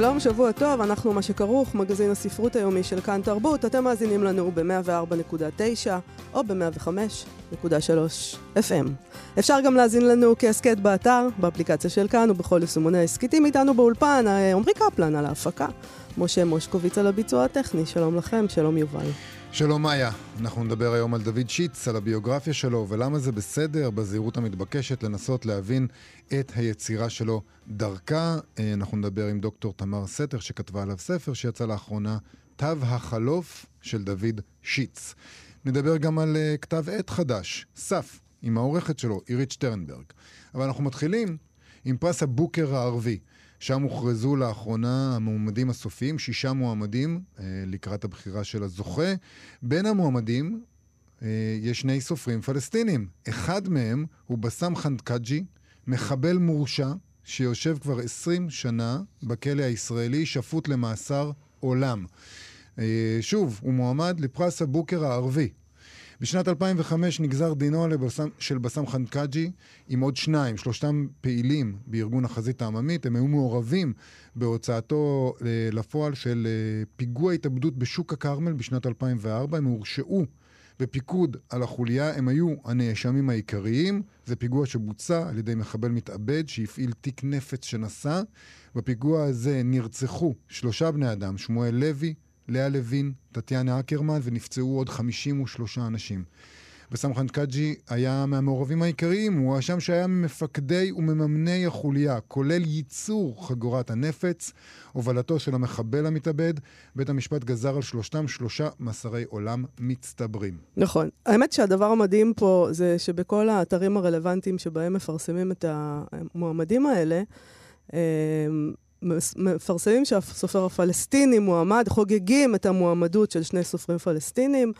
שלום, שבוע טוב, אנחנו מה שכרוך, מגזין הספרות היומי של כאן תרבות. אתם מאזינים לנו ב-104.9 או ב-105.3 FM. אפשר גם להאזין לנו כהסכת באתר, באפליקציה של כאן ובכל יישומוני ההסכתים איתנו באולפן, אה, עמרי קפלן על ההפקה, משה מושקוביץ על הביצוע הטכני. שלום לכם, שלום יובל. שלום מאיה, אנחנו נדבר היום על דוד שיץ, על הביוגרפיה שלו, ולמה זה בסדר, בזהירות המתבקשת, לנסות להבין את היצירה שלו דרכה. אה, אנחנו נדבר עם דוקטור תמר סתר, שכתבה עליו ספר שיצא לאחרונה, תו החלוף של דוד שיץ. נדבר גם על uh, כתב עת חדש, סף, עם העורכת שלו, עירית שטרנברג. אבל אנחנו מתחילים עם פרס הבוקר הערבי. שם הוכרזו לאחרונה המועמדים הסופיים, שישה מועמדים אה, לקראת הבחירה של הזוכה. בין המועמדים אה, יש שני סופרים פלסטינים. אחד מהם הוא בסאם חנדקג'י, מחבל מורשע, שיושב כבר 20 שנה בכלא הישראלי, שפוט למאסר עולם. אה, שוב, הוא מועמד לפרס הבוקר הערבי. בשנת 2005 נגזר דינו לבסם, של בסאם חנקאג'י עם עוד שניים, שלושתם פעילים בארגון החזית העממית. הם היו מעורבים בהוצאתו אה, לפועל של אה, פיגוע התאבדות בשוק הכרמל בשנת 2004. הם הורשעו בפיקוד על החוליה, הם היו הנאשמים העיקריים. זה פיגוע שבוצע על ידי מחבל מתאבד שהפעיל תיק נפץ שנשא. בפיגוע הזה נרצחו שלושה בני אדם, שמואל לוי, לאה לוין, טטיאנה אקרמן, ונפצעו עוד 53 אנשים. וסמחן קאג'י היה מהמעורבים העיקריים, הוא הואשם שהיה ממפקדי ומממני החוליה, כולל ייצור חגורת הנפץ, הובלתו של המחבל המתאבד. בית המשפט גזר על שלושתם שלושה מאסרי עולם מצטברים. נכון. האמת שהדבר המדהים פה זה שבכל האתרים הרלוונטיים שבהם מפרסמים את המועמדים האלה, אמ, מפרסמים שהסופר הפלסטיני מועמד, חוגגים את המועמדות של שני סופרים פלסטינים.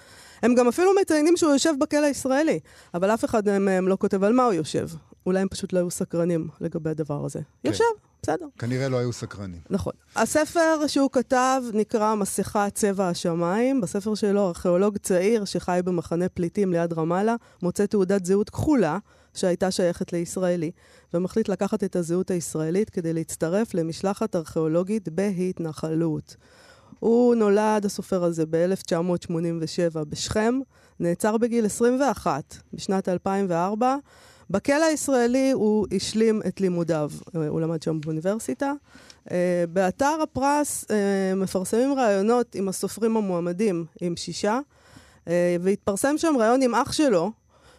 הם גם אפילו מציינים שהוא יושב בכלא הישראלי, אבל אף אחד מהם לא כותב על מה הוא יושב. אולי הם פשוט לא היו סקרנים לגבי הדבר הזה. כן. יושב, בסדר. כנראה לא היו סקרנים. נכון. הספר שהוא כתב נקרא מסכה צבע השמיים. בספר שלו, ארכיאולוג צעיר שחי במחנה פליטים ליד רמאללה, מוצא תעודת זהות כחולה. שהייתה שייכת לישראלי, ומחליט לקחת את הזהות הישראלית כדי להצטרף למשלחת ארכיאולוגית בהתנחלות. הוא נולד, הסופר הזה, ב-1987 בשכם, נעצר בגיל 21 בשנת 2004. בכלא הישראלי הוא השלים את לימודיו, הוא למד שם באוניברסיטה. Uh, באתר הפרס uh, מפרסמים ראיונות עם הסופרים המועמדים, עם שישה, והתפרסם שם ראיון עם אח שלו,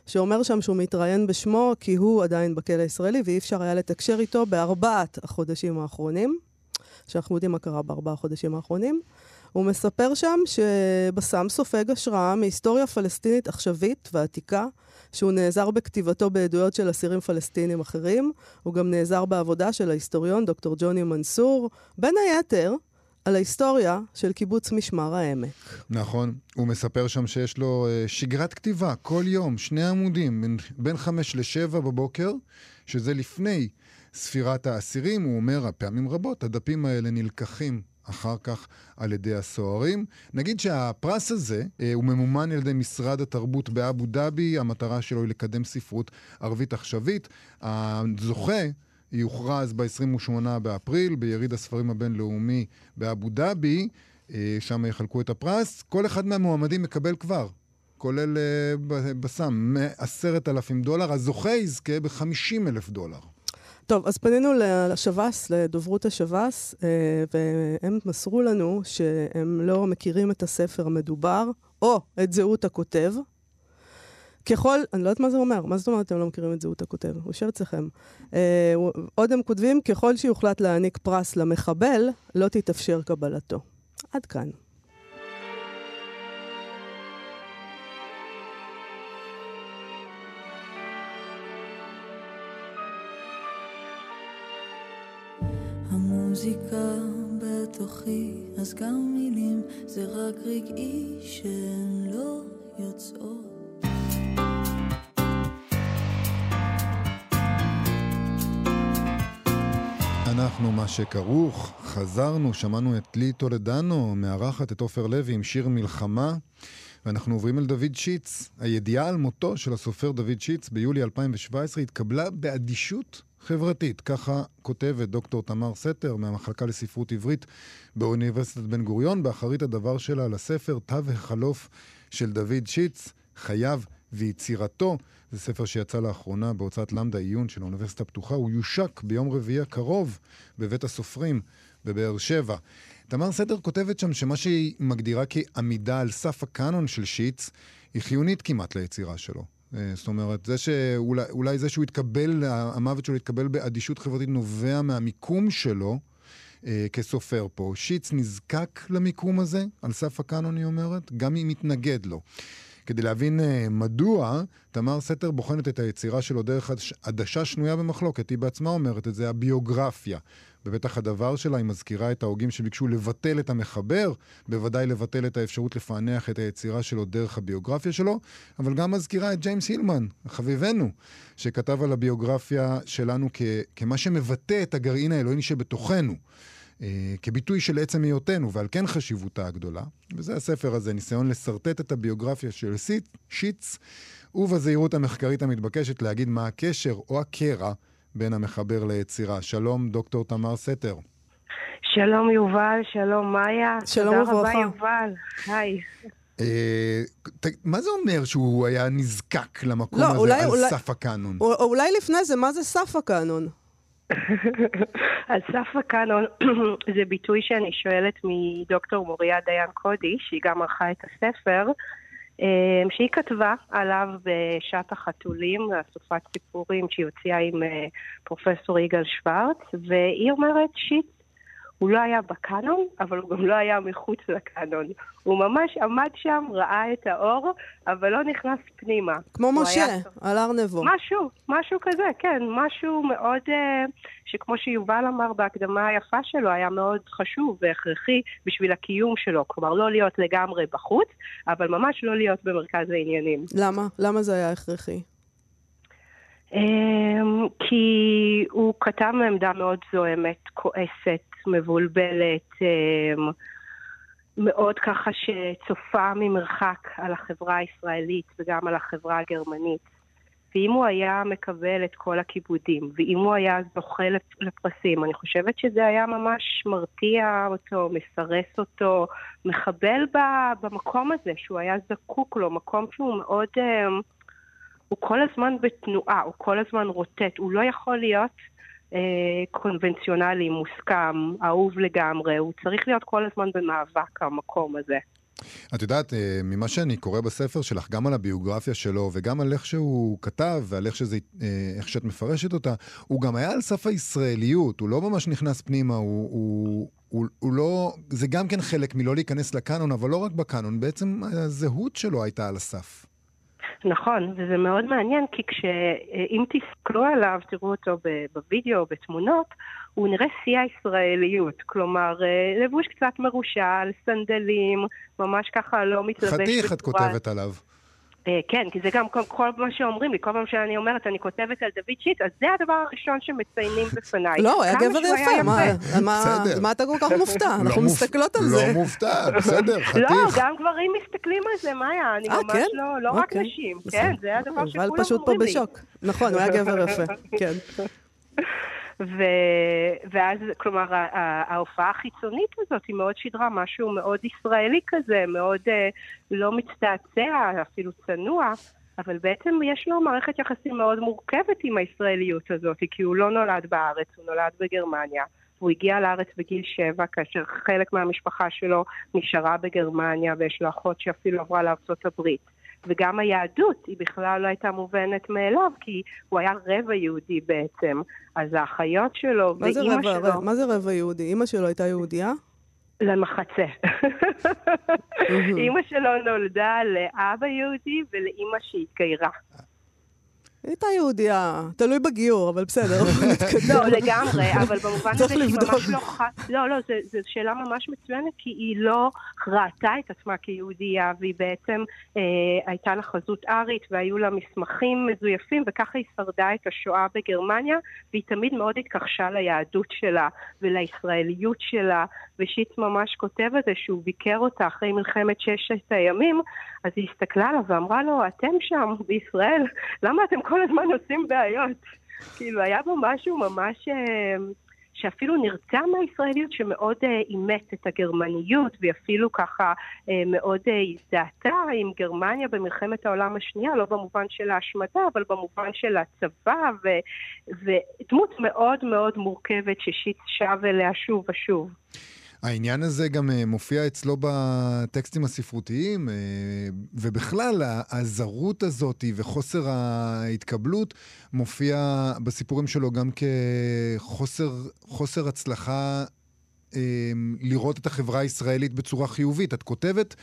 שאומר שם שהוא מתראיין בשמו כי הוא עדיין בכלא הישראלי ואי אפשר היה לתקשר איתו בארבעת החודשים האחרונים, שאנחנו יודעים מה קרה בארבעה החודשים האחרונים. הוא מספר שם שבסם סופג השראה מהיסטוריה פלסטינית עכשווית ועתיקה, שהוא נעזר בכתיבתו בעדויות של אסירים פלסטינים אחרים. הוא גם נעזר בעבודה של ההיסטוריון דוקטור ג'וני מנסור. בין היתר, על ההיסטוריה של קיבוץ משמר העמק. נכון, הוא מספר שם שיש לו uh, שגרת כתיבה כל יום, שני עמודים, בין, בין חמש לשבע בבוקר, שזה לפני ספירת האסירים. הוא אומר, פעמים רבות הדפים האלה נלקחים אחר כך על ידי הסוהרים. נגיד שהפרס הזה אה, הוא ממומן על ידי משרד התרבות באבו דאבי, המטרה שלו היא לקדם ספרות ערבית עכשווית. הזוכה יוכרז ב-28 באפריל ביריד הספרים הבינלאומי באבו דאבי, אה, שם יחלקו את הפרס. כל אחד מהמועמדים מקבל כבר, כולל אה, בסם, עשרת אלפים דולר. הזוכה יזכה ב-50 אלף דולר. טוב, אז פנינו לשב"ס, לדוברות השב"ס, אה, והם מסרו לנו שהם לא מכירים את הספר המדובר, או את זהות הכותב, ככל, אני לא יודעת מה זה אומר, מה זאת אומרת אתם לא מכירים את זהות הכותב? הוא יושב אצלכם. אה, עוד הם כותבים, ככל שיוחלט להעניק פרס למחבל, לא תתאפשר קבלתו. עד כאן. המוזיקה בתוכי, אז גם מילים זה רק רגעי שהם לא יוצאות. אנחנו מה שכרוך, חזרנו, שמענו את לי טולדנו, מארחת את עופר לוי עם שיר מלחמה, ואנחנו עוברים אל דוד שיץ. הידיעה על מותו של הסופר דוד שיץ ביולי 2017 התקבלה באדישות חברתית, ככה כותבת דוקטור תמר סתר מהמחלקה לספרות עברית באוניברסיטת בן גוריון, באחרית הדבר שלה לספר תו החלוף של דוד שיץ, חייו ויצירתו. זה ספר שיצא לאחרונה בהוצאת למדה עיון של האוניברסיטה הפתוחה. הוא יושק ביום רביעי הקרוב בבית הסופרים בבאר שבע. תמר סתר כותבת שם שמה שהיא מגדירה כעמידה על סף הקאנון של שיץ, היא חיונית כמעט ליצירה שלו. אה, זאת אומרת, זה שאולי זה שהוא התקבל, המוות שלו התקבל באדישות חברתית נובע מהמיקום שלו אה, כסופר פה. שיץ נזקק למיקום הזה, על סף הקאנון היא אומרת, גם אם מתנגד לו. כדי להבין uh, מדוע, תמר סתר בוחנת את היצירה שלו דרך עדשה שנויה במחלוקת. היא בעצמה אומרת את זה, הביוגרפיה. בפתח הדבר שלה היא מזכירה את ההוגים שביקשו לבטל את המחבר, בוודאי לבטל את האפשרות לפענח את היצירה שלו דרך הביוגרפיה שלו, אבל גם מזכירה את ג'יימס הילמן, חביבנו, שכתב על הביוגרפיה שלנו כ- כמה שמבטא את הגרעין האלוהיני שבתוכנו. אה, כביטוי של עצם היותנו, ועל כן חשיבותה הגדולה. וזה הספר הזה, ניסיון לשרטט את הביוגרפיה של סיט, שיץ, ובזהירות המחקרית המתבקשת להגיד מה הקשר או הקרע בין המחבר ליצירה. שלום, דוקטור תמר סתר. שלום יובל, שלום מאיה. שלום וברכה. תודה רבה יובל, היי. אה, מה זה אומר שהוא היה נזקק למקום לא, הזה על סף הקאנון? אולי לפני זה, מה זה סף הקאנון? על סף הקאנון זה ביטוי שאני שואלת מדוקטור מוריה דיין קודי, שהיא גם ערכה את הספר, אה, שהיא כתבה עליו בשעת החתולים, אסופת סיפורים שהיא הוציאה עם אה, פרופסור יגאל שוורץ, והיא אומרת שיט הוא לא היה בקאנון, אבל הוא גם לא היה מחוץ לקאנון. הוא ממש עמד שם, ראה את האור, אבל לא נכנס פנימה. כמו משה, היה... על הר נבו. משהו, משהו כזה, כן. משהו מאוד, uh, שכמו שיובל אמר בהקדמה היפה שלו, היה מאוד חשוב והכרחי בשביל הקיום שלו. כלומר, לא להיות לגמרי בחוץ, אבל ממש לא להיות במרכז העניינים. למה? למה זה היה הכרחי? אמ, כי הוא כתב מעמדה מאוד זוהמת, כועסת, מבולבלת, אמ, מאוד ככה שצופה ממרחק על החברה הישראלית וגם על החברה הגרמנית. ואם הוא היה מקבל את כל הכיבודים, ואם הוא היה זוכה לפרסים, אני חושבת שזה היה ממש מרתיע אותו, מסרס אותו, מחבל במקום הזה שהוא היה זקוק לו, מקום שהוא מאוד... אמ, הוא כל הזמן בתנועה, הוא כל הזמן רוטט, הוא לא יכול להיות אה, קונבנציונלי, מוסכם, אהוב לגמרי, הוא צריך להיות כל הזמן במאבק, המקום הזה. את יודעת, אה, ממה שאני קורא בספר שלך, גם על הביוגרפיה שלו וגם על איך שהוא כתב ועל איך, שזה, אה, איך שאת מפרשת אותה, הוא גם היה על סף הישראליות, הוא לא ממש נכנס פנימה, הוא, הוא, הוא, הוא לא... זה גם כן חלק מלא להיכנס לקאנון, אבל לא רק בקאנון, בעצם הזהות שלו הייתה על הסף. נכון, וזה מאוד מעניין, כי אם תסתכלו עליו, תראו אותו בווידאו, בתמונות, הוא נראה שיא הישראליות. כלומר, אה, לבוש קצת מרושל, סנדלים, ממש ככה לא מתלבש בצורה... חתיך את כותבת עליו. אה, כן, כי זה גם כל, כל מה שאומרים לי, כל פעם שאני אומרת, אני כותבת על דוד שיט, אז זה הדבר הראשון שמציינים בפניי. לא, הוא היה גבר יפה, מה אתה כל כך מופתע? לא אנחנו מסתכלות על זה. לא מופתע, בסדר, חתיך. לא, גם גברים מסתכלים על זה, מאיה, אני אה, ממש כן? לא, לא רק אוקיי. נשים, כן, זה הדבר שכולם אומרים לי. פשוט פה בשוק. נכון, הוא היה גבר יפה, כן. ו... ואז, כלומר, ההופעה החיצונית הזאת היא מאוד שידרה משהו מאוד ישראלי כזה, מאוד uh, לא מצטעצע, אפילו צנוע, אבל בעצם יש לו מערכת יחסים מאוד מורכבת עם הישראליות הזאת, כי הוא לא נולד בארץ, הוא נולד בגרמניה. הוא הגיע לארץ בגיל שבע, כאשר חלק מהמשפחה שלו נשארה בגרמניה, ויש לו אחות שאפילו עברה לארצות הברית. וגם היהדות היא בכלל לא הייתה מובנת מאליו, כי הוא היה רבע יהודי בעצם. אז האחיות שלו ואימא שלו... מה זה רבע יהודי? אימא שלו הייתה יהודייה? למחצה. אימא שלו נולדה לאבא יהודי ולאימא שהתגיירה. הייתה יהודייה, תלוי בגיור, אבל בסדר. לא, לגמרי, אבל במובן הזה שהיא ממש לא... לא, לא, זו שאלה ממש מצוינת, כי היא לא ראתה את עצמה כיהודייה, והיא בעצם אה, הייתה לה חזות ארית, והיו לה מסמכים מזויפים, וככה היא שרדה את השואה בגרמניה, והיא תמיד מאוד התכחשה ליהדות שלה ולישראליות שלה, ושיץ ממש כותב את זה שהוא ביקר אותה אחרי מלחמת ששת הימים, אז היא הסתכלה עליו ואמרה לו, אתם שם, בישראל, למה אתם כל הזמן עושים בעיות? כאילו, היה בו משהו ממש... אה, שאפילו נרצה מהישראליות שמאוד אה, אימץ את הגרמניות, והיא אפילו ככה אה, מאוד הזדהתה עם גרמניה במלחמת העולם השנייה, לא במובן של ההשמדה, אבל במובן של הצבא, ודמות מאוד מאוד מורכבת ששיט שב אליה שוב ושוב. העניין הזה גם אה, מופיע אצלו בטקסטים הספרותיים, אה, ובכלל, הזרות הזאת וחוסר ההתקבלות מופיע בסיפורים שלו גם כחוסר הצלחה אה, לראות את החברה הישראלית בצורה חיובית. את כותבת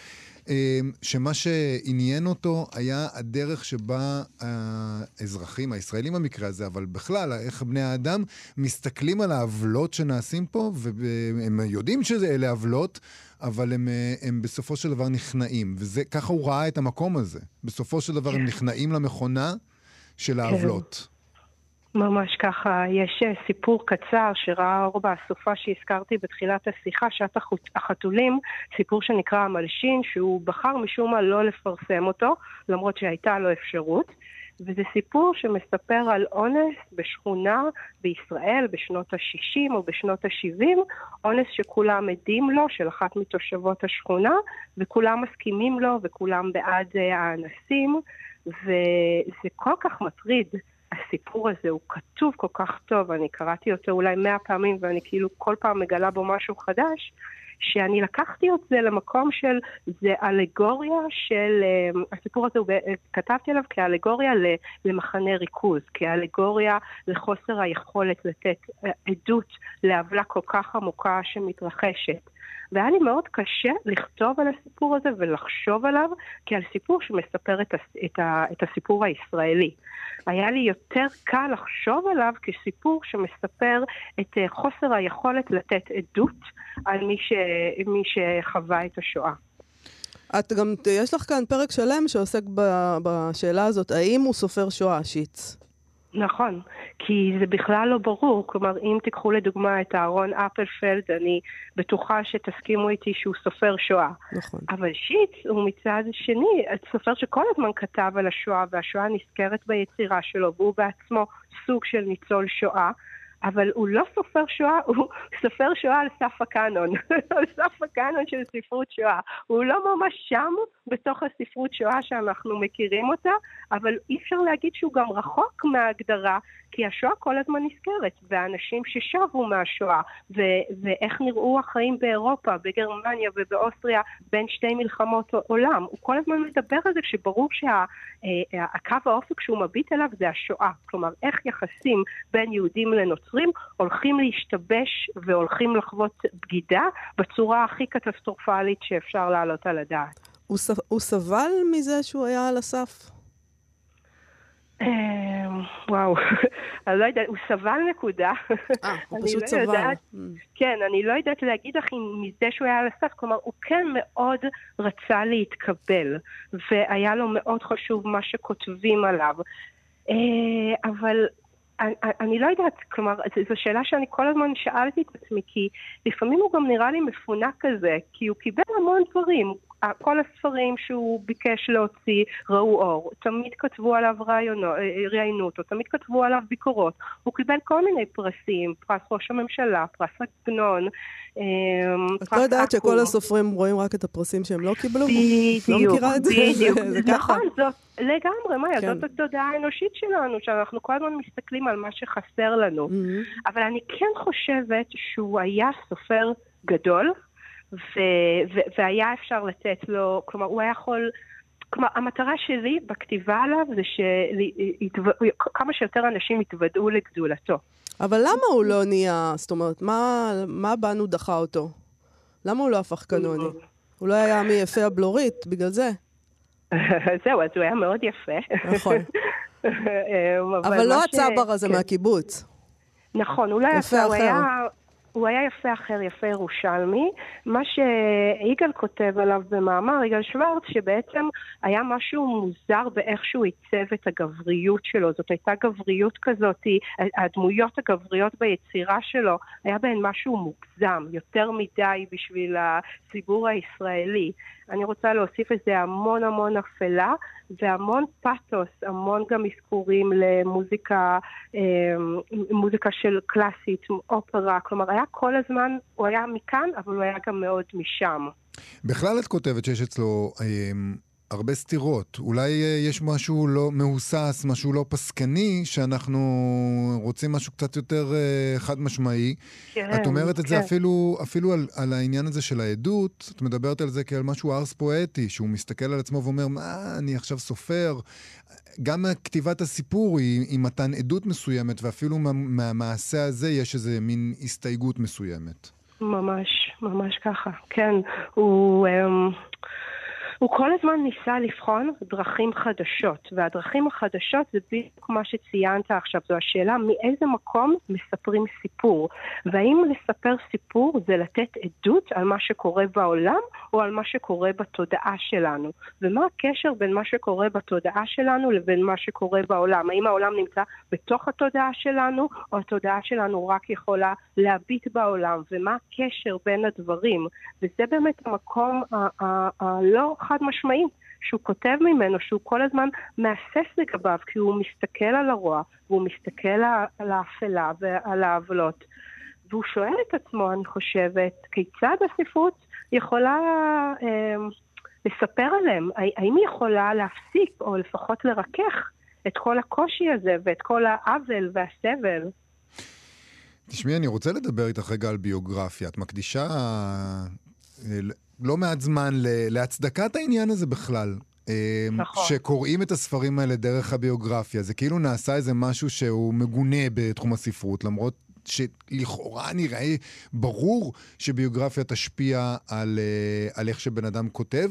שמה שעניין אותו היה הדרך שבה האזרחים, הישראלים במקרה הזה, אבל בכלל, איך בני האדם מסתכלים על העוולות שנעשים פה, והם יודעים שאלה עוולות, אבל הם, הם בסופו של דבר נכנעים. וככה הוא ראה את המקום הזה. בסופו של דבר הם נכנעים למכונה של העוולות. ממש ככה, יש אה, סיפור קצר שראה אור באסופה שהזכרתי בתחילת השיחה, שעת החתולים, סיפור שנקרא המלשין, שהוא בחר משום מה לא לפרסם אותו, למרות שהייתה לו אפשרות. וזה סיפור שמספר על אונס בשכונה בישראל בשנות ה-60 או בשנות ה-70, אונס שכולם עדים לו, של אחת מתושבות השכונה, וכולם מסכימים לו וכולם בעד אה, האנסים, וזה כל כך מטריד. הסיפור הזה הוא כתוב כל כך טוב, אני קראתי אותו אולי מאה פעמים ואני כאילו כל פעם מגלה בו משהו חדש, שאני לקחתי את זה למקום של, זה אלגוריה של, אמ, הסיפור הזה, כתבתי עליו כאלגוריה למחנה ריכוז, כאלגוריה לחוסר היכולת לתת אה, עדות לעוולה כל כך עמוקה שמתרחשת. והיה לי מאוד קשה לכתוב על הסיפור הזה ולחשוב עליו כעל סיפור שמספר את, הס, את, ה, את הסיפור הישראלי. היה לי יותר קל לחשוב עליו כסיפור שמספר את אה, חוסר היכולת לתת עדות על מי, ש, מי שחווה את השואה. את גם, יש לך כאן פרק שלם שעוסק בשאלה הזאת, האם הוא סופר שואה, שיץ? נכון, כי זה בכלל לא ברור. כלומר, אם תיקחו לדוגמה את אהרון אפלפלד, אני בטוחה שתסכימו איתי שהוא סופר שואה. נכון. אבל שיץ הוא מצד שני סופר שכל הזמן כתב על השואה, והשואה נזכרת ביצירה שלו, והוא בעצמו סוג של ניצול שואה. אבל הוא לא סופר שואה, הוא סופר שואה על סף הקאנון, על סף הקאנון של ספרות שואה. הוא לא ממש שם בתוך הספרות שואה שאנחנו מכירים אותה, אבל אי אפשר להגיד שהוא גם רחוק מההגדרה כי השואה כל הזמן נזכרת, והאנשים ששבו מהשואה, ו- ואיך נראו החיים באירופה, בגרמניה ובאוסטריה בין שתי מלחמות עולם. הוא כל הזמן מדבר על זה כשברור שהקו שה- אה, האופק שהוא מביט אליו זה השואה. כלומר, איך יחסים בין יהודים לנוצרים הולכים להשתבש והולכים לחוות בגידה בצורה הכי קטסטרופלית שאפשר להעלות על הדעת. הוא, ס... הוא סבל מזה שהוא היה על הסף? אמ, וואו, אני לא יודעת, הוא סבל נקודה. אה, הוא פשוט לא סבל. יודעת, mm. כן, אני לא יודעת להגיד לך אם מזה שהוא היה על הסף, כלומר, הוא כן מאוד רצה להתקבל, והיה לו מאוד חשוב מה שכותבים עליו. אה, אבל אני, אני לא יודעת, כלומר, זו שאלה שאני כל הזמן שאלתי את עצמי, כי לפעמים הוא גם נראה לי מפונק כזה, כי הוא קיבל המון דברים, כל הספרים שהוא ביקש להוציא ראו אור, תמיד כתבו עליו רעיונות, אה, ראיינו אותו, תמיד כתבו עליו ביקורות. הוא קיבל כל מיני פרסים, פרס ראש הממשלה, פרס עגנון, אמ, את לא יודעת שכל הסופרים רואים רק את הפרסים שהם לא קיבלו? בדיוק, לא מכירה את זה? בדיוק. ככה. נכון, זאת לגמרי, מאיה, כן. זאת התודעה האנושית שלנו, שאנחנו כל הזמן מסתכלים על מה שחסר לנו. Mm-hmm. אבל אני כן חושבת שהוא היה סופר גדול, ו- ו- והיה אפשר לתת לו, כלומר, הוא היה יכול... כלומר, המטרה שלי בכתיבה עליו זה שכמה שיותר אנשים יתוודעו לגדולתו. אבל למה הוא לא נהיה, זאת אומרת, מה, מה בנו דחה אותו? למה הוא לא הפך קנוני? הוא לא היה מיפי הבלורית, בגלל זה. זהו, אז הוא היה מאוד יפה. נכון. אבל לא הצבר הזה כן. מהקיבוץ. נכון, אולי הוא היה... הוא היה יפה אחר, יפה ירושלמי. מה שיגאל כותב עליו במאמר, יגאל שוורץ, שבעצם היה משהו מוזר באיך שהוא עיצב את הגבריות שלו. זאת הייתה גבריות כזאת, הדמויות הגבריות ביצירה שלו, היה בהן משהו מוגזם, יותר מדי בשביל הציבור הישראלי. אני רוצה להוסיף לזה המון המון אפלה והמון פאתוס, המון גם אזכורים למוזיקה, אמ, מוזיקה של קלאסית, אופרה, כלומר היה כל הזמן, הוא היה מכאן, אבל הוא היה גם מאוד משם. בכלל את כותבת שיש אצלו אמ, הרבה סתירות. אולי אה, יש משהו לא מהוסס, משהו לא פסקני, שאנחנו רוצים משהו קצת יותר uh, חד משמעי. כן, את אומרת את כן. זה אפילו, אפילו על, על העניין הזה של העדות, את מדברת על זה כעל משהו ארס פואטי, שהוא מסתכל על עצמו ואומר, מה, אני עכשיו סופר. גם כתיבת הסיפור היא, היא מתן עדות מסוימת, ואפילו מה, מהמעשה הזה יש איזה מין הסתייגות מסוימת. ממש, ממש ככה, כן. הוא... Um... הוא כל הזמן ניסה לבחון דרכים חדשות, והדרכים החדשות זה בדיוק מה שציינת עכשיו, זו השאלה מאיזה מקום מספרים סיפור, והאם לספר סיפור זה לתת עדות על מה שקורה בעולם או על מה שקורה בתודעה שלנו, ומה הקשר בין מה שקורה בתודעה שלנו לבין מה שקורה בעולם, האם העולם נמצא בתוך התודעה שלנו או התודעה שלנו רק יכולה להביט בעולם, ומה הקשר בין הדברים, וזה באמת המקום הלא חד משמעי שהוא כותב ממנו, שהוא כל הזמן מהסס לגביו, כי הוא מסתכל על הרוע, והוא מסתכל על האפלה ועל העוולות. והוא שואל את עצמו, אני חושבת, כיצד הספרות יכולה אה, לספר עליהם? האם היא יכולה להפסיק, או לפחות לרכך, את כל הקושי הזה ואת כל העוול והסבל? תשמעי, אני רוצה לדבר איתך רגע על ביוגרפיה. את מקדישה אה, לא מעט זמן להצדקת העניין הזה בכלל. אה, נכון. שקוראים את הספרים האלה דרך הביוגרפיה. זה כאילו נעשה איזה משהו שהוא מגונה בתחום הספרות, למרות שלכאורה נראה ברור שביוגרפיה תשפיע על, אה, על איך שבן אדם כותב.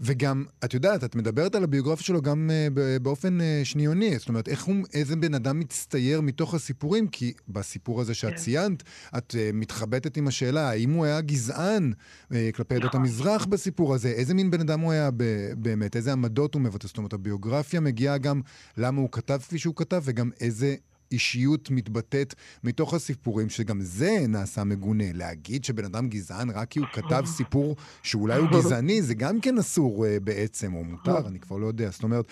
וגם, את יודעת, את מדברת על הביוגרפיה שלו גם אה, באופן אה, שניוני. זאת אומרת, איך הוא, איזה בן אדם מצטייר מתוך הסיפורים, כי בסיפור הזה שאת כן. ציינת, את מתחבטת עם השאלה, האם הוא היה גזען כלפי עדות נכון. המזרח בסיפור הזה? איזה מין בן אדם הוא היה באמת? איזה עמדות הוא מבטא? זאת אומרת, הביוגרפיה מגיעה גם למה הוא כתב כפי שהוא כתב, וגם איזה אישיות מתבטאת מתוך הסיפורים, שגם זה נעשה מגונה. להגיד שבן אדם גזען רק כי הוא כתב סיפור שאולי הוא גזעני, זה גם כן אסור uh, בעצם, או מותר, אני כבר לא יודע. זאת אומרת,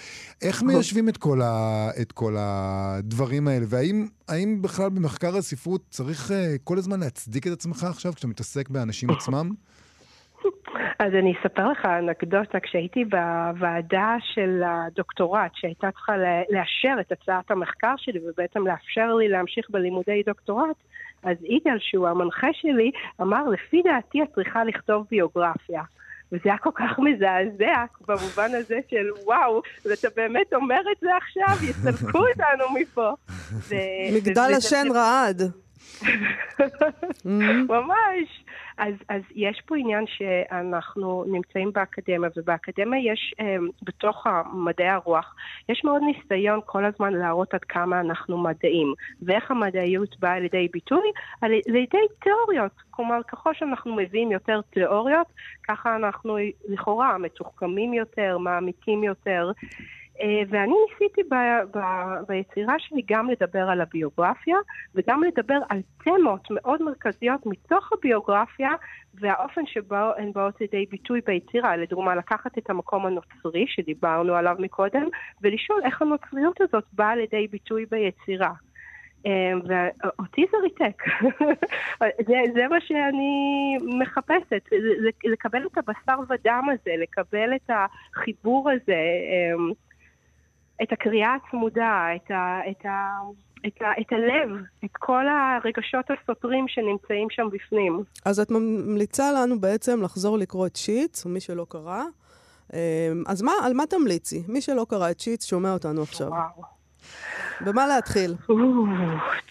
איך מיישבים את כל, ה, את כל הדברים האלה? והאם בכלל במחקר הספרות צריך uh, כל הזמן להצדיק את עצמך עכשיו, כשאתה מתעסק באנשים עצמם? אז אני אספר לך אנקדוטה, כשהייתי בוועדה של הדוקטורט, שהייתה צריכה לאשר את הצעת המחקר שלי ובעצם לאפשר לי להמשיך בלימודי דוקטורט, אז יגאל, שהוא המנחה שלי, אמר, לפי דעתי את צריכה לכתוב ביוגרפיה. וזה היה כל כך מזעזע, במובן הזה של וואו, ואתה באמת אומר את זה עכשיו, יסלקו אותנו מפה. מגדל השן רעד. ממש. אז, אז יש פה עניין שאנחנו נמצאים באקדמיה, ובאקדמיה יש, um, בתוך מדעי הרוח, יש מאוד ניסיון כל הזמן להראות עד כמה אנחנו מדעים, ואיך המדעיות באה לידי ביטוי? על ידי תיאוריות. כלומר, ככל שאנחנו מביאים יותר תיאוריות, ככה אנחנו לכאורה מתוחכמים יותר, מעמיקים יותר. אה, ואני ניסיתי ב, ב, ביצירה שלי גם לדבר על הביוגרפיה וגם לדבר על תמות מאוד מרכזיות מתוך הביוגרפיה והאופן שבו הן באות לידי ביטוי ביצירה. לדוגמה, לקחת את המקום הנוצרי שדיברנו עליו מקודם ולשאול איך הנוצריות הזאת באה לידי ביטוי ביצירה. אה, ואותי זה ריתק. זה, זה מה שאני מחפשת, לקבל את הבשר ודם הזה, לקבל את החיבור הזה. את הקריאה הצמודה, את, ה, את, ה, את, ה, את הלב, את כל הרגשות הסותרים שנמצאים שם בפנים. אז את ממליצה לנו בעצם לחזור לקרוא את שיטס, מי שלא קרא. אמ, אז מה, על מה תמליצי? מי שלא קרא את שיטס שומע אותנו עכשיו. וואו. במה להתחיל?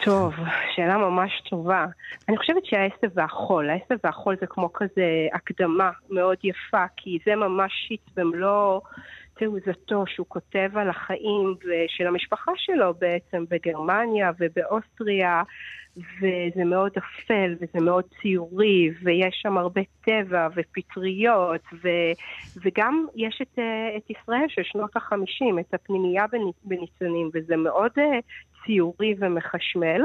טוב, שאלה ממש טובה. אני חושבת שהעשב והחול, העשב והחול זה כמו כזה הקדמה מאוד יפה, כי זה ממש שיט במלוא תעוזתו שהוא כותב על החיים של המשפחה שלו בעצם בגרמניה ובאוסטריה, וזה מאוד אפל וזה מאוד ציורי, ויש שם הרבה טבע ופטריות, ו, וגם יש את, אה, את ישראל של שנות החמישים, את הפנימייה בניצנים, וזה מאוד אה, ציורי ומחשמל.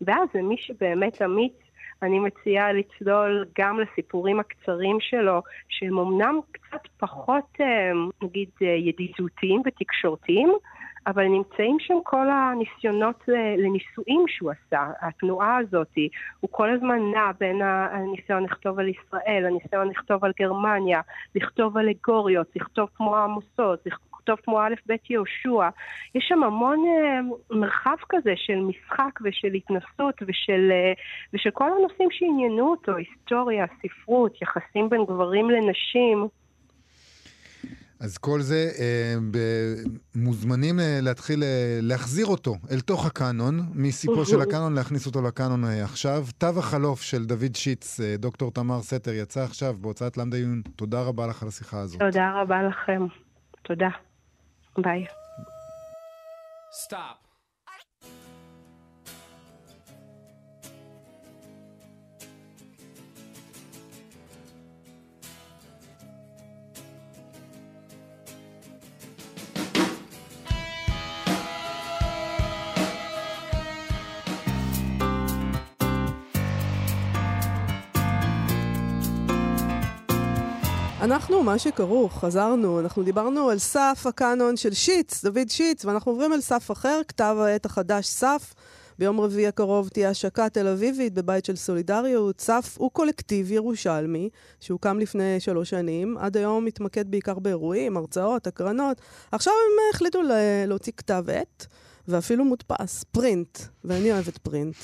ואז למי שבאמת אמיץ אני מציעה לצלול גם לסיפורים הקצרים שלו, שהם אמנם קצת פחות, אה, נגיד, ידידותיים ותקשורתיים, אבל נמצאים שם כל הניסיונות לנישואים שהוא עשה, התנועה הזאת, הוא כל הזמן נע בין הניסיון לכתוב על ישראל, הניסיון לכתוב על גרמניה, לכתוב אלגוריות, לכתוב כמו העמוסות, לכתוב כמו א' ב' יהושע. יש שם המון uh, מרחב כזה של משחק ושל התנסות ושל, uh, ושל כל הנושאים שעניינו אותו, היסטוריה, ספרות, יחסים בין גברים לנשים. אז כל זה אה, מוזמנים אה, להתחיל אה, להחזיר אותו אל תוך הקאנון, מסיפו של הקאנון להכניס אותו לקאנון אה, עכשיו. תו החלוף של דוד שיץ, אה, דוקטור תמר סתר, יצא עכשיו בהוצאת למדה עיון. תודה רבה לך על השיחה הזאת. תודה רבה לכם. תודה. Bai. Stop. אנחנו, מה שכרוך, חזרנו, אנחנו דיברנו על סף הקאנון של שיץ, דוד שיץ, ואנחנו עוברים אל סף אחר, כתב העת החדש סף. ביום רביעי הקרוב תהיה השקה תל אביבית בבית של סולידריות. סף הוא קולקטיב ירושלמי שהוקם לפני שלוש שנים. עד היום מתמקד בעיקר באירועים, הרצאות, הקרנות. עכשיו הם החליטו להוציא כתב עת, ואפילו מודפס, פרינט, ואני אוהבת פרינט.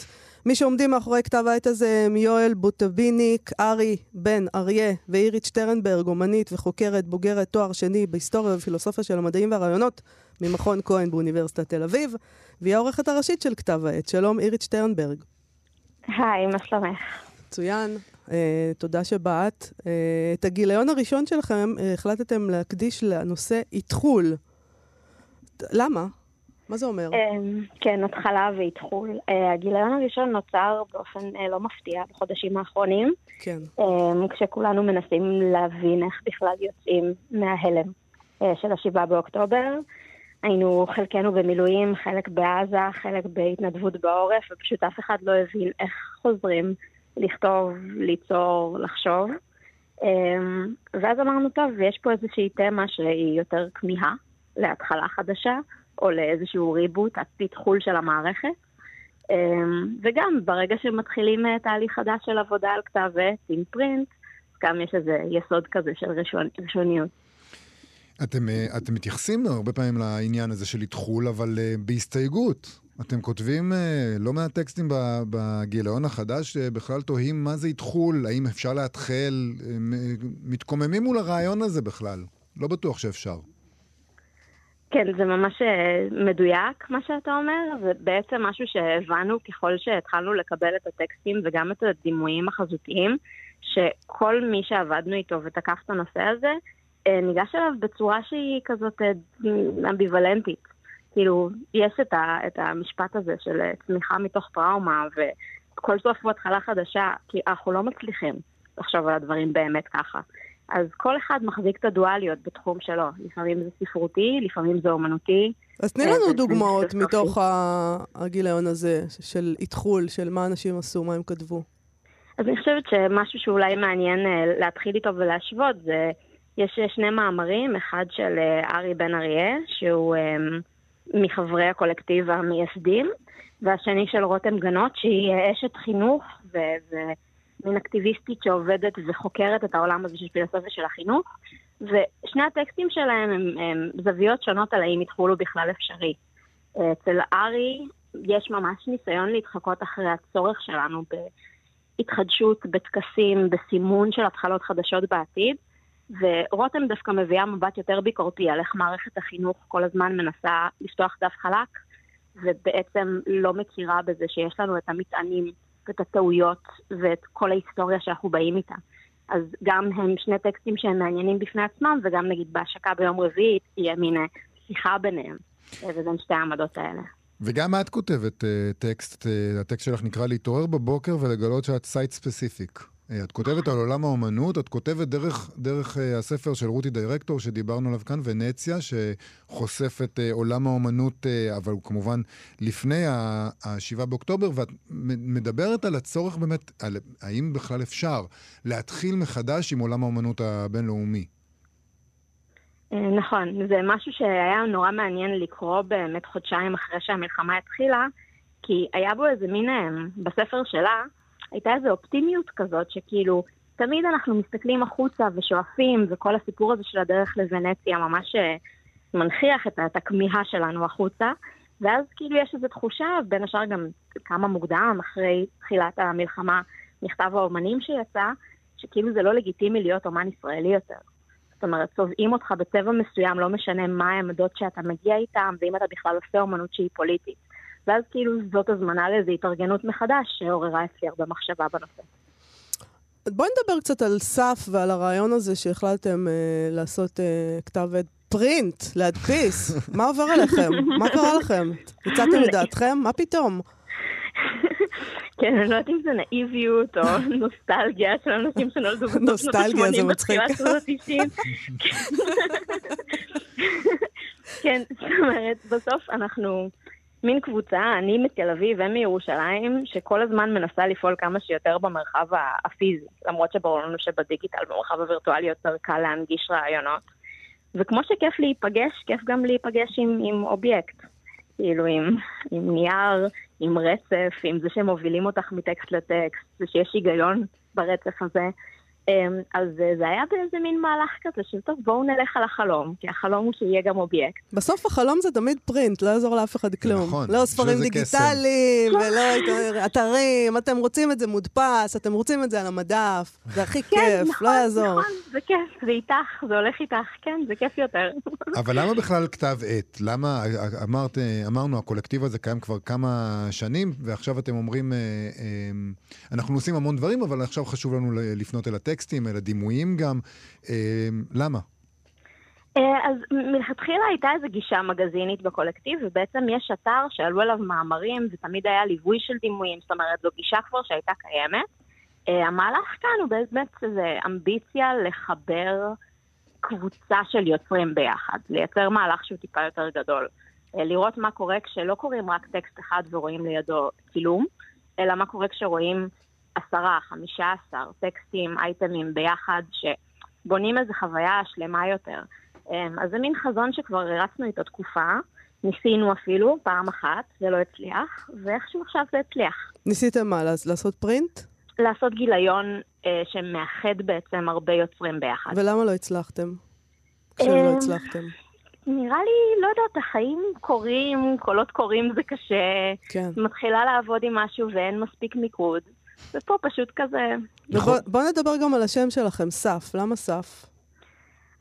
מי שעומדים מאחורי כתב העת הזה הם יואל בוטביניק, ארי בן אריה ואירית שטרנברג, אומנית וחוקרת בוגרת תואר שני בהיסטוריה ובפילוסופיה של המדעים והרעיונות ממכון כהן באוניברסיטת תל אביב, והיא העורכת הראשית של כתב העת. שלום, אירית שטרנברג. היי, מה שלומך? מצוין, uh, תודה שבאת. Uh, את הגיליון הראשון שלכם uh, החלטתם להקדיש לנושא איתחול. למה? מה זה אומר? אמ, כן, התחלה ואיתחול. אה, הגיליון הראשון נוצר באופן אה, לא מפתיע בחודשים האחרונים. כן. אמ, כשכולנו מנסים להבין איך בכלל יוצאים מההלם אה, של השבעה באוקטובר. היינו חלקנו במילואים, חלק בעזה, חלק בהתנדבות בעורף, ופשוט אף אחד לא הבין איך חוזרים לכתוב, ליצור, לחשוב. אמ, ואז אמרנו, טוב, יש פה איזושהי תמה שהיא יותר כמיהה להתחלה חדשה. או לאיזשהו ריבוט, הפיתחול של המערכת. אמ, וגם ברגע שמתחילים אה, תהליך חדש של עבודה על כתב עת עם פרינט, גם יש איזה יסוד כזה של ראשון, ראשוניות. אתם, אה, אתם מתייחסים הרבה פעמים לעניין הזה של איתחול, אבל uh, בהסתייגות. אתם כותבים uh, לא מעט טקסטים בגיליון החדש, בכלל תוהים מה זה איתחול, האם אפשר להתחל, מתקוממים מול הרעיון הזה בכלל. לא בטוח שאפשר. כן, זה ממש אה, מדויק מה שאתה אומר, זה בעצם משהו שהבנו ככל שהתחלנו לקבל את הטקסטים וגם את הדימויים החזותיים, שכל מי שעבדנו איתו ותקף את הנושא הזה, אה, ניגש אליו בצורה שהיא כזאת אה, אמביוולנטית. כאילו, יש את, ה, את המשפט הזה של צמיחה מתוך טראומה, וכל סוף הוא התחלה חדשה, כי אנחנו לא מצליחים לחשוב על הדברים באמת ככה. אז כל אחד מחזיק את הדואליות בתחום שלו. לפעמים זה ספרותי, לפעמים זה אומנותי. אז תני לנו דוגמאות מתוך הגיליון הזה של איתחול, של מה אנשים עשו, מה הם כתבו. אז אני חושבת שמשהו שאולי מעניין אה, להתחיל איתו ולהשוות זה, יש שני מאמרים, אחד של אה, ארי בן אריה, שהוא אה, מחברי הקולקטיב המייסדים, והשני של רותם גנות, שהיא אשת חינוך ו- מין אקטיביסטית שעובדת וחוקרת את העולם הזה של פילוסופיה של החינוך, ושני הטקסטים שלהם הם, הם זוויות שונות על האם יתחולו בכלל אפשרי. אצל ארי יש ממש ניסיון להתחקות אחרי הצורך שלנו בהתחדשות, בטקסים, בסימון של התחלות חדשות בעתיד, ורותם דווקא מביאה מבט יותר ביקורתי על איך מערכת החינוך כל הזמן מנסה לפתוח דף חלק, ובעצם לא מכירה בזה שיש לנו את המטענים ואת הטעויות ואת כל ההיסטוריה שאנחנו באים איתה. אז גם הם שני טקסטים שהם מעניינים בפני עצמם, וגם נגיד בהשקה ביום רביעי תהיה מין שיחה ביניהם, ובין שתי העמדות האלה. וגם את כותבת אה, טקסט, אה, הטקסט שלך נקרא להתעורר בבוקר ולגלות שאת site specific. אה, את כותבת על עולם האומנות, את כותבת דרך, דרך אה, הספר של רותי דירקטור שדיברנו עליו כאן, ונציה, שחושף את אה, עולם האומנות, אה, אבל כמובן לפני ה-7 באוקטובר, ואת מדברת על הצורך באמת, על האם בכלל אפשר להתחיל מחדש עם עולם האומנות הבינלאומי. אה, נכון, זה משהו שהיה נורא מעניין לקרוא באמת חודשיים אחרי שהמלחמה התחילה, כי היה בו איזה מין, אה, בספר שלה, הייתה איזו אופטימיות כזאת, שכאילו, תמיד אנחנו מסתכלים החוצה ושואפים, וכל הסיפור הזה של הדרך לוונציה ממש אה, מנכיח את, את הכמיהה שלנו החוצה, ואז כאילו יש איזו תחושה, בין השאר גם כמה מוקדם, אחרי תחילת המלחמה, מכתב האומנים שיצא, שכאילו זה לא לגיטימי להיות אומן ישראלי יותר. זאת אומרת, צובעים אותך בצבע מסוים, לא משנה מה העמדות שאתה מגיע איתן, ואם אתה בכלל עושה אומנות שהיא פוליטית. ואז כאילו זאת הזמנה לאיזו התארגנות מחדש שעוררה אצלי הרבה מחשבה בנושא. בואי נדבר קצת על סף ועל הרעיון הזה שהחלטתם אה, לעשות אה, כתב עת פרינט, להדפיס. מה עובר עליכם? מה קרה לכם? יצאתם לדעתכם? מה פתאום? כן, אני לא יודעת אם זה נאיביות או נוסטלגיה של אנשים שנולדו בסוף שנות ה-80 נוסטלגיה זה מצחיק. כן, זאת אומרת, בסוף אנחנו מין קבוצה, אני מתל אביב ומירושלים, שכל הזמן מנסה לפעול כמה שיותר במרחב הפיזי, למרות שברור לנו שבדיגיטל, במרחב הווירטואלי יותר קל להנגיש רעיונות. וכמו שכיף להיפגש, כיף גם להיפגש עם, עם אובייקט. כאילו עם, עם נייר, עם רצף, עם זה שמובילים אותך מטקסט לטקסט, ושיש היגיון ברצף הזה. אמ, אז זה היה באיזה מין מהלך כזה של טוב, בואו נלך על החלום, כי החלום הוא שיהיה גם אובייקט. בסוף החלום זה תמיד print, לא יעזור לאף אחד כלום. נכון. לא ספרים דיגיטליים, ולא אתרים, אתם רוצים את זה מודפס, אתם רוצים את זה על המדף, זה הכי כן, כיף, נכון, לא יעזור. נכון, זה כיף, זה איתך, זה הולך איתך, כן, זה כיף יותר. אבל למה בכלל כתב עת? למה, אמרת, אמרנו, הקולקטיב הזה קיים כבר כמה שנים, ועכשיו אתם אומרים, אה, אה, אנחנו עושים המון דברים, אבל עכשיו חשוב לנו לפנות אל הטקסטים, אל הדימויים גם. אה, למה? אז מלכתחילה הייתה איזו גישה מגזינית בקולקטיב, ובעצם יש אתר שעלו עליו מאמרים, ותמיד היה ליווי של דימויים, זאת אומרת, זו גישה כבר שהייתה קיימת. המהלך כאן הוא באמת איזו אמביציה לחבר קבוצה של יוצרים ביחד, לייצר מהלך שהוא טיפה יותר גדול. לראות מה קורה כשלא קוראים רק טקסט אחד ורואים לידו צילום, אלא מה קורה כשרואים עשרה, חמישה עשר טקסטים, אייטמים ביחד, שבונים איזו חוויה שלמה יותר. אמ, אז זה מין חזון שכבר הרצנו איתו תקופה, ניסינו אפילו פעם אחת, זה לא הצליח, ואיכשהו עכשיו זה הצליח. ניסיתם מה, לעשות פרינט? לעשות גיליון אה, שמאחד בעצם הרבה יוצרים ביחד. ולמה לא הצלחתם? כשלא אמ, הצלחתם. נראה לי, לא יודעת, החיים קורים, קולות קורים זה קשה. כן. מתחילה לעבוד עם משהו ואין מספיק מיקוד. ופה פשוט כזה... ובוא, בוא נדבר גם על השם שלכם, סף. למה סף?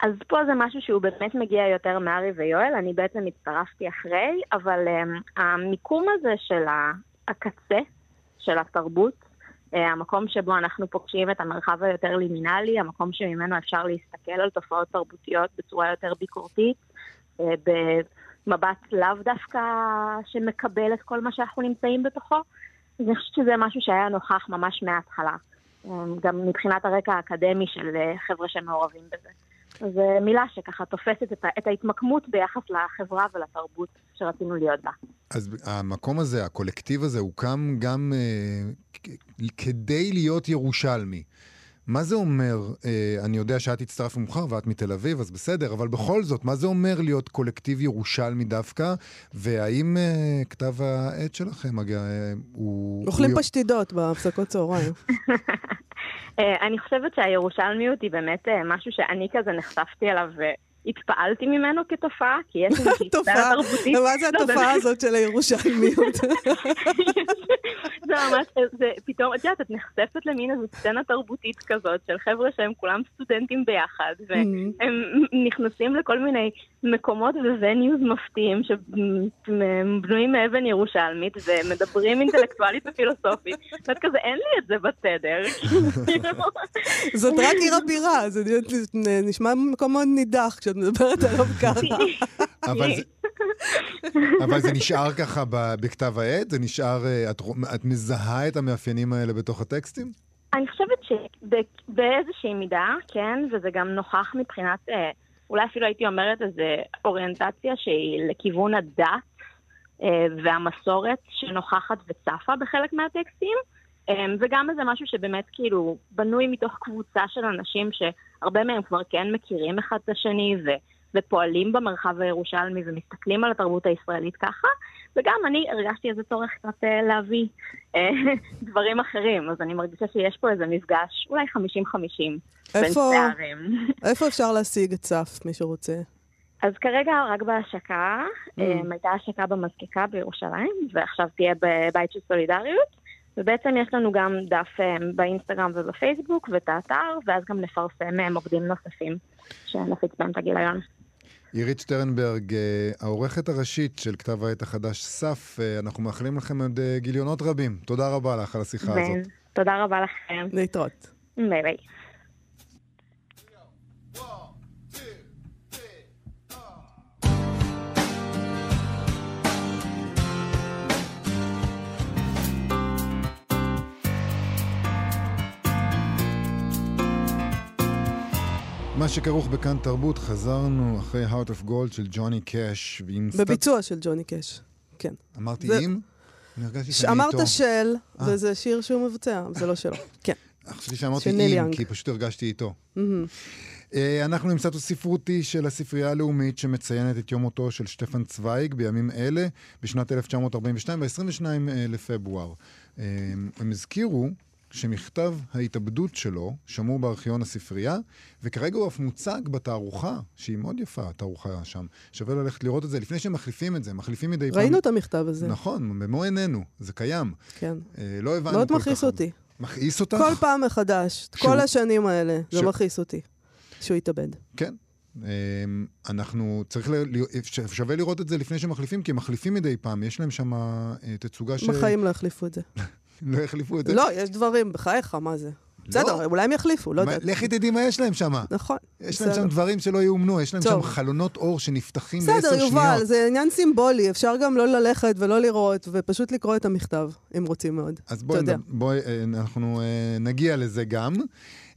אז פה זה משהו שהוא באמת מגיע יותר מארי ויואל, אני בעצם הצטרפתי אחרי, אבל um, המיקום הזה של הקצה, של התרבות, uh, המקום שבו אנחנו פוגשים את המרחב היותר לימינלי, המקום שממנו אפשר להסתכל על תופעות תרבותיות בצורה יותר ביקורתית, uh, במבט לאו דווקא שמקבל את כל מה שאנחנו נמצאים בתוכו. אני חושבת שזה משהו שהיה נוכח ממש מההתחלה, גם מבחינת הרקע האקדמי של חבר'ה שמעורבים בזה. זו מילה שככה תופסת את, את ההתמקמות ביחס לחברה ולתרבות שרצינו להיות בה. אז המקום הזה, הקולקטיב הזה, הוקם גם uh, כדי להיות ירושלמי. מה זה אומר, אה, אני יודע שאת הצטרפת מאוחר ואת מתל אביב, אז בסדר, אבל בכל זאת, מה זה אומר להיות קולקטיב ירושלמי דווקא? והאם אה, כתב העת שלכם, אגב, אה, הוא... אוכלים הוא... פשטידות בהפסקות צהריים. אני חושבת שהירושלמיות היא באמת משהו שאני כזה נחשפתי אליו התפעלתי ממנו כתופעה, כי יש איזושהי תופעה תרבותית. ומה זה לא, התופעה הזאת של הירושלמיות? זה ממש, זה פתאום, את יודעת, את נחשפת למין איזו סצנה תרבותית כזאת של חבר'ה שהם כולם סטודנטים ביחד, והם נכנסים לכל מיני מקומות ווניוז מפתיעים שבנויים מאבן ירושלמית, ומדברים אינטלקטואלית ופילוסופית. ואת כזה, אין לי את זה בסדר. זאת רק עיר הבירה, זה נשמע מקום מאוד נידח כשאת מדברת עליו ככה. אבל זה נשאר ככה בכתב העת? זה נשאר, אה, את, את מזהה את המאפיינים האלה בתוך הטקסטים? אני חושבת שבאיזושהי מידה, כן, וזה גם נוכח מבחינת, אה, אולי אפילו הייתי אומרת איזו אוריינטציה שהיא לכיוון הדת אה, והמסורת שנוכחת וצפה בחלק מהטקסטים. וגם איזה משהו שבאמת כאילו בנוי מתוך קבוצה של אנשים שהרבה מהם כבר כן מכירים אחד את השני, ו... ופועלים במרחב הירושלמי ומסתכלים על התרבות הישראלית ככה, וגם אני הרגשתי איזה צורך קצת אה, להביא אה, דברים אחרים, אז אני מרגישה שיש פה איזה מפגש, אולי 50-50 בין שתי הערים. איפה אפשר להשיג את סף, מי שרוצה? אז כרגע רק בהשקה, mm. אה, הייתה השקה במזקקה בירושלים, ועכשיו תהיה בבית של סולידריות. ובעצם יש לנו גם דף באינסטגרם ובפייסבוק ואת האתר, ואז גם נפרסם מוקדים נוספים שנפיץ בהם את הגיליון. עירית שטרנברג, אה, העורכת הראשית של כתב העת החדש סף, אה, אנחנו מאחלים לכם עוד אה, גיליונות רבים. תודה רבה לך על השיחה הזאת. תודה רבה לכם. להתראות. ביי ביי. מה שכרוך בכאן תרבות, חזרנו אחרי Heart of Gold של ג'וני קאש. בביצוע סט... של ג'וני קאש, כן. אמרתי זה... אם? אני הרגשתי שאני איתו. אמרת של, 아. אה. וזה שיר שהוא מבצע, זה לא שלו. כן. חשבתי שאמרתי אם, יאנג. כי פשוט הרגשתי איתו. Uh, אנחנו עם סטטוס ספרותי של הספרייה הלאומית שמציינת את יום מותו של שטפן צוויג בימים אלה, בשנת 1942, ב-22 uh, לפברואר. Uh, הם הזכירו שמכתב ההתאבדות שלו שמור בארכיון הספרייה, וכרגע הוא אף מוצג בתערוכה, שהיא מאוד יפה, התערוכה שם. שווה ללכת לראות את זה לפני שהם מחליפים את זה, מחליפים מדי פעם. ראינו את המכתב הזה. נכון, במו עינינו, זה קיים. כן. אה, לא הבנו מאוד מכעיס אותי. מכעיס אותך? כל פעם מחדש, שהוא... כל השנים האלה, ש... זה מכעיס אותי. שהוא יתאבד. כן. אמ, אנחנו, צריך, ל... שווה לראות את זה לפני שמחליפים, כי מחליפים מדי פעם, יש להם שם אה, תצוגה ש... בחיים לא יחליפו את זה. לא יחליפו את זה? לא, יש דברים, בחייך, מה זה? בסדר, לא. אולי הם יחליפו, לא יודעת. לכי תדעי מה יש להם שם. נכון. יש להם שם דברים שלא יאומנו, יש להם שם חלונות אור שנפתחים בעשר שניות. בסדר, יובל, זה עניין סימבולי, אפשר גם לא ללכת ולא לראות, ופשוט לקרוא את המכתב, אם רוצים מאוד. אז בואי, אה, אנחנו אה, נגיע לזה גם.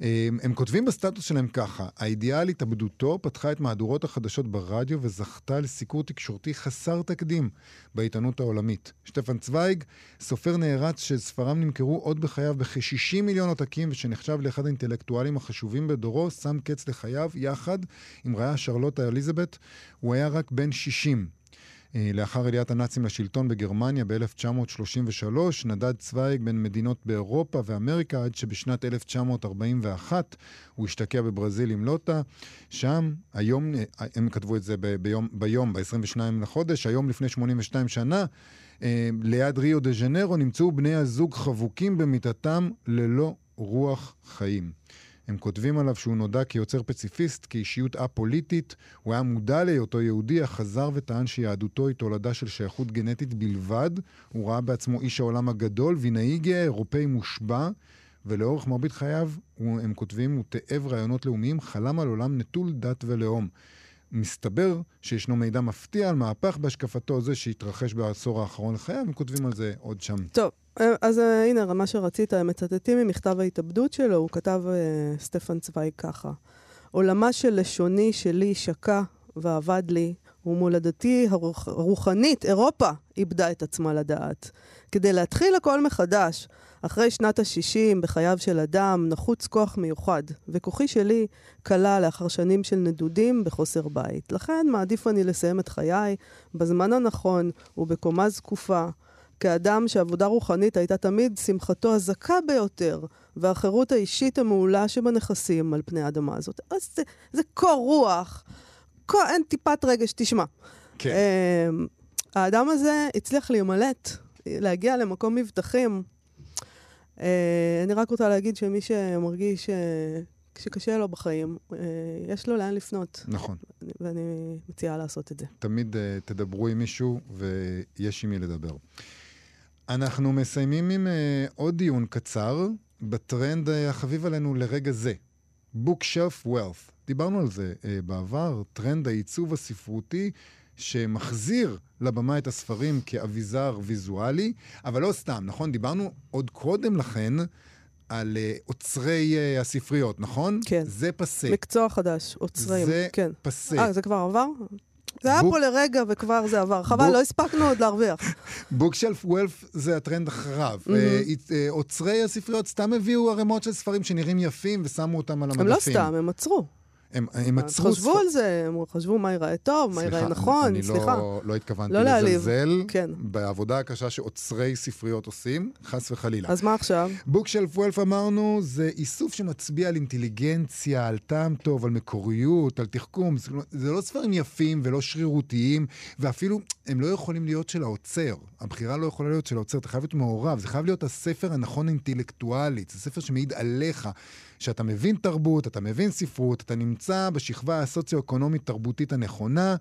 הם, הם כותבים בסטטוס שלהם ככה, הידיעה על התאבדותו פתחה את מהדורות החדשות ברדיו וזכתה לסיקור תקשורתי חסר תקדים בעיתונות העולמית. שטפן צוויג, סופר נערץ שספריו נמכרו עוד בחייו בכ-60 מיליון עותקים ושנחשב לאחד האינטלקטואלים החשובים בדורו, שם קץ לחייו יחד עם רעיה שרלוטה אליזבת. הוא היה רק בן 60. אה, לאחר עליית הנאצים לשלטון בגרמניה ב-1933, נדד צוויג בין מדינות באירופה ואמריקה עד שבשנת 1941 הוא השתקע בברזיל עם לוטה. שם, היום, אה, הם כתבו את זה ביום, ביום ב-22 לחודש, היום לפני 82 שנה, אה, ליד ריו דה ז'נרו נמצאו בני הזוג חבוקים במיטתם ללא רוח חיים. הם כותבים עליו שהוא נודע כיוצר פציפיסט, כאישיות א-פוליטית. הוא היה מודע להיותו יהודי, אך חזר וטען שיהדותו היא תולדה של שייכות גנטית בלבד. הוא ראה בעצמו איש העולם הגדול, וינאי גאה, אירופאי מושבע. ולאורך מרבית חייו, הוא, הם כותבים, הוא תאב רעיונות לאומיים, חלם על עולם נטול דת ולאום. מסתבר שישנו מידע מפתיע על מהפך בהשקפתו זה שהתרחש בעשור האחרון לחייו, הם כותבים על זה עוד שם. טוב, אז uh, הנה, מה שרצית, הם מצטטים ממכתב ההתאבדות שלו, הוא כתב uh, סטפן צוויג ככה: עולמה של לשוני שלי שקע ואבד לי, ומולדתי הרוח, הרוחנית, אירופה, איבדה את עצמה לדעת. כדי להתחיל הכל מחדש, אחרי שנת ה-60 בחייו של אדם נחוץ כוח מיוחד, וכוחי שלי קלה לאחר שנים של נדודים בחוסר בית. לכן מעדיף אני לסיים את חיי בזמן הנכון ובקומה זקופה. כאדם שעבודה רוחנית הייתה תמיד שמחתו הזכה ביותר, והחירות האישית המעולה שבנכסים על פני האדמה הזאת. אז זה, זה קור רוח, קור, אין טיפת רגש, תשמע. כן. Uh, האדם הזה הצליח להימלט להגיע למקום מבטחים. אה, אני רק רוצה להגיד שמי שמרגיש אה, שקשה לו בחיים, אה, יש לו לאן לפנות. נכון. ואני מציעה לעשות את זה. תמיד תדברו עם מישהו ויש עם מי לדבר. אנחנו מסיימים עם עוד דיון קצר בטרנד החביב עלינו לרגע זה, Bookshelf Wealth. דיברנו על זה אה, בעבר, טרנד העיצוב הספרותי שמחזיר לבמה את הספרים כאביזר ויזואלי, אבל לא סתם, נכון? דיברנו עוד קודם לכן על uh, אוצרי uh, הספריות, נכון? כן. זה פסה. מקצוע חדש, אוצרים. זה כן. פסה. אה, זה כבר עבר? זה היה פה לרגע וכבר זה עבר. חבל, לא הספקנו עוד להרוויח. בוקשלף וולף זה הטרנד אחריו. אה, אה, עוצרי הספריות סתם הביאו ערימות של ספרים שנראים יפים ושמו אותם על המדפים. הם לא סתם, הם עצרו. הם, הם עצרו... חשבו ספר- על זה, הם חשבו מה ייראה טוב, מה ייראה נכון, אני סליחה. לא, לא התכוונתי לא. לזלזל כן. בעבודה הקשה שעוצרי ספריות עושים, חס וחלילה. אז מה עכשיו? בוקשלף וולף אמרנו, זה איסוף שמצביע על אינטליגנציה, על טעם טוב, על מקוריות, על תחכום. זה, לא- זה לא ספרים יפים ולא שרירותיים, ואפילו הם לא יכולים להיות של האוצר. הבחירה לא יכולה להיות של האוצר, אתה חייב להיות מעורב. זה חייב להיות הספר הנכון אינטלקטואלית. זה ספר שמעיד עליך, שאתה מבין תרבות, אתה מבין ספרות, אתה נמצא בשכבה הסוציו-אקונומית-תרבותית הנכונה.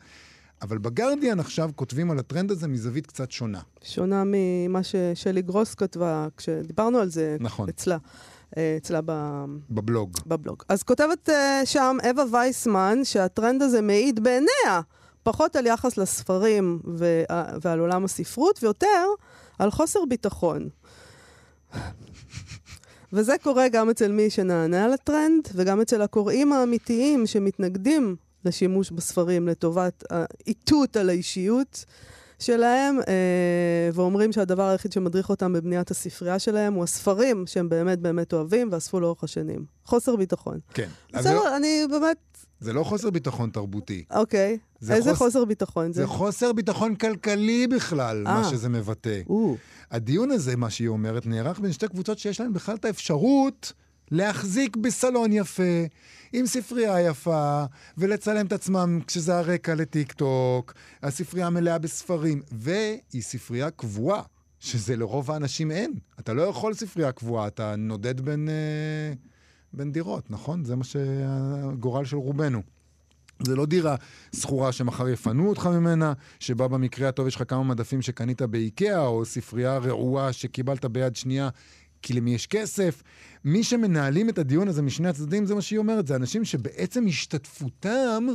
אבל בגרדיאן עכשיו כותבים על הטרנד הזה מזווית קצת שונה. שונה ממה ששלי גרוס כתבה כשדיברנו על זה נכון. אצלה. אה, אצלה ב... בבלוג. בבלוג. אז כותבת uh, שם אווה וייסמן שהטרנד הזה מעיד בעיניה פחות על יחס לספרים ו- ועל עולם הספרות, ויותר על חוסר ביטחון. וזה קורה גם אצל מי שנענה לטרנד, וגם אצל הקוראים האמיתיים שמתנגדים לשימוש בספרים לטובת האיתות על האישיות שלהם, אה, ואומרים שהדבר היחיד שמדריך אותם בבניית הספרייה שלהם הוא הספרים שהם באמת באמת אוהבים ואספו לאורך השנים. חוסר ביטחון. כן. זה לא- בסדר, אני באמת... זה לא חוסר ביטחון תרבותי. אוקיי. זה איזה חוס- חוסר ביטחון זה? זה חוסר ביטחון כלכלי בכלל, מה אה. שזה מבטא. או, הדיון הזה, מה שהיא אומרת, נערך בין שתי קבוצות שיש להן בכלל את האפשרות להחזיק בסלון יפה, עם ספרייה יפה, ולצלם את עצמם כשזה הרקע לטיק טוק, הספרייה מלאה בספרים, והיא ספרייה קבועה, שזה לרוב האנשים אין. אתה לא יכול ספרייה קבועה, אתה נודד בין, אה, בין דירות, נכון? זה מה שהגורל של רובנו. זה לא דירה שכורה שמחר יפנו אותך ממנה, שבה במקרה הטוב יש לך כמה מדפים שקנית באיקאה, או ספרייה רעועה שקיבלת ביד שנייה, כי למי יש כסף. מי שמנהלים את הדיון הזה משני הצדדים, זה מה שהיא אומרת, זה אנשים שבעצם השתתפותם,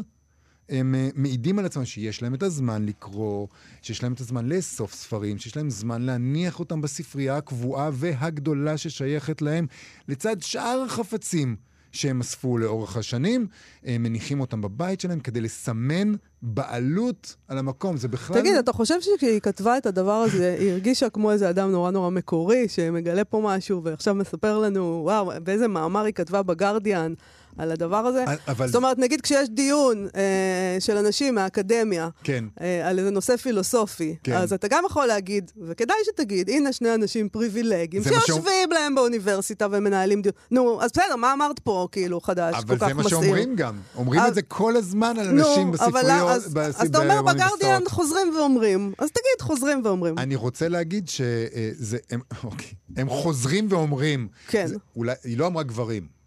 הם אה, מעידים על עצמם שיש להם את הזמן לקרוא, שיש להם את הזמן לאסוף ספרים, שיש להם זמן להניח אותם בספרייה הקבועה והגדולה ששייכת להם, לצד שאר החפצים שהם אספו לאורך השנים, הם מניחים אותם בבית שלהם כדי לסמן בעלות על המקום. זה בכלל... תגיד, אתה חושב שכשהיא כתבה את הדבר הזה, היא הרגישה כמו איזה אדם נורא נורא מקורי, שמגלה פה משהו ועכשיו מספר לנו, וואו, באיזה מאמר היא כתבה בגרדיאן על הדבר הזה? אבל... זאת אומרת, נגיד כשיש דיון אה, של אנשים מהאקדמיה, כן. אה, על איזה נושא פילוסופי, כן. אז אתה גם יכול להגיד, וכדאי שתגיד, הנה שני אנשים פריבילגיים, שיושבים להם באוניברסיטה ומנהלים דיון. נו, אז בסדר, מה אמרת פה, כאילו, חדש, כל אבל כך זה מה מסעיר? שאומרים גם. אומרים אז- את זה כל הזמן על נו, אנשים אבל בספריות, אז, בס- אז אתה אומר. בגרדיאן חוזרים ואומרים, אז תגיד חוזרים ואומרים. אני רוצה להגיד שזה... הם, אוקיי, הם חוזרים ואומרים. כן. זה, אולי, היא לא אמרה גברים.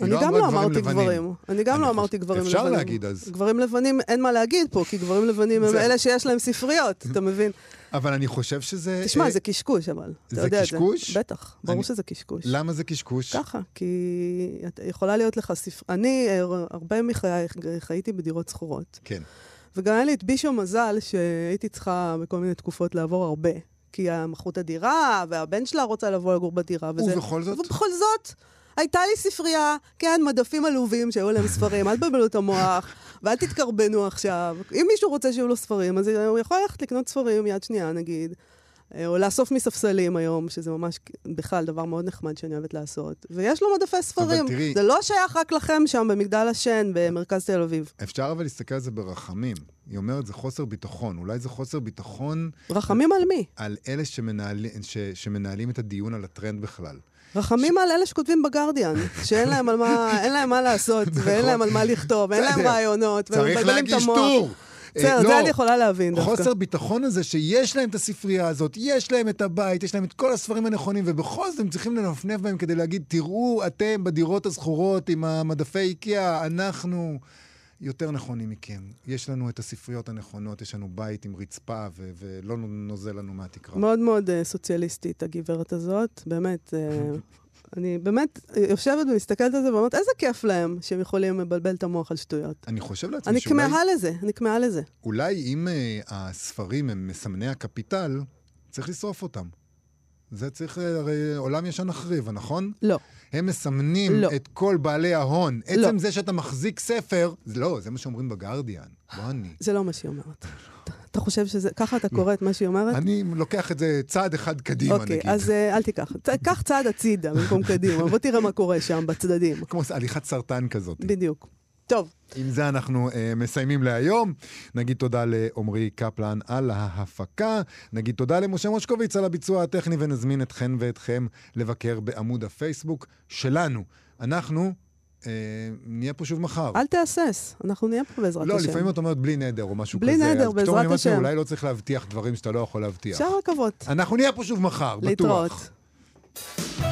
אני גם אמרה לא אמרתי. גברים. אני גם לא אמרתי גברים לבנים. אפשר להגיד אז. גברים לבנים, אין מה להגיד פה, כי גברים לבנים הם אלה שיש להם ספריות, אתה מבין? אבל אני חושב שזה... תשמע, אה, זה קשקוש, אבל. זה קשקוש? בטח, ברור שזה קשקוש. למה זה קשקוש? ככה, כי יכולה להיות לך ספר... אני, אה, הרבה מחיי חייתי בדירות שכורות. כן. וגם היה לי את בישו מזל, שהייתי צריכה בכל מיני תקופות לעבור הרבה. כי מכרו את הדירה, והבן שלה רוצה לבוא לגור בדירה. וזה... ובכל זאת? ובכל זאת, הייתה לי ספרייה, כן, מדפים עלובים שהיו להם ספרים, אל תבלבלו את המוח, ואל תתקרבנו עכשיו. אם מישהו רוצה שיהיו לו ספרים, אז הוא יכול ללכת לקנות ספרים יד שנייה, נגיד. אה, או לאסוף מספסלים היום, שזה ממש בכלל דבר מאוד נחמד שאני אוהבת לעשות. ויש לו מדפי ספרים. תראי- זה לא שייך רק לכם שם במגדל השן במרכז תל אביב. אפשר אבל להסתכל על זה ברחמים. היא אומרת, זה חוסר ביטחון. אולי זה חוסר ביטחון רחמים על מי? על אלה שמנהל, ש, שמנהלים את הדיון על הטרנד בכלל. רחמים על אלה שכותבים בגרדיאן, שאין להם, על מה, אין להם מה לעשות, ואין להם על מה לכתוב, ואין להם. רעיונות, והם צריך מבלבלים את להגיש המוח. טור. בסדר, זה אני יכולה להבין דווקא. חוסר ביטחון הזה שיש להם את הספרייה הזאת, יש להם את הבית, יש להם את כל הספרים הנכונים, ובכל זאת הם צריכים לנפנף בהם כדי להגיד, תראו אתם בדירות הזכורות עם המדפי איקאה, אנחנו... יותר נכונים מכם. יש לנו את הספריות הנכונות, יש לנו בית עם רצפה ו- ולא נוזל לנו מהתקרה. מאוד מאוד uh, סוציאליסטית, הגברת הזאת. באמת, uh, אני באמת יושבת ומסתכלת על זה ואומרת, איזה כיף להם שהם יכולים לבלבל את המוח על שטויות. אני חושב לעצמי אני שאולי... כמהה לזה, אני כמהה לזה. אולי אם uh, הספרים הם מסמני הקפיטל, צריך לשרוף אותם. זה צריך, הרי עולם ישן נחריבה, נכון? לא. הם מסמנים לא. את כל בעלי ההון. לא. עצם זה שאתה מחזיק ספר, זה לא, זה מה שאומרים בגרדיאן, לא אני. זה לא מה שהיא אומרת. אתה חושב שזה, ככה אתה קורא את מה שהיא אומרת? אני לוקח את זה צעד אחד קדימה, אוקיי, נגיד. אז אה, אל תיקח. קח צעד הצידה במקום קדימה, בוא תראה מה קורה שם בצדדים. כמו הליכת סרטן כזאת. בדיוק. טוב, עם זה אנחנו uh, מסיימים להיום. נגיד תודה לעמרי קפלן על ההפקה. נגיד תודה למשה מושקוביץ על הביצוע הטכני, ונזמין אתכן ואתכם לבקר בעמוד הפייסבוק שלנו. אנחנו uh, נהיה פה שוב מחר. אל תהסס, אנחנו נהיה פה בעזרת לא, השם. לפעמים את אומרת בלי נדר או משהו בלי כזה. נדר, אז פתאום בעזרת אני אומרת, השם. אולי לא צריך להבטיח דברים שאתה לא יכול להבטיח. אפשר לקוות. אנחנו נהיה פה שוב מחר, בטוח. להתראות.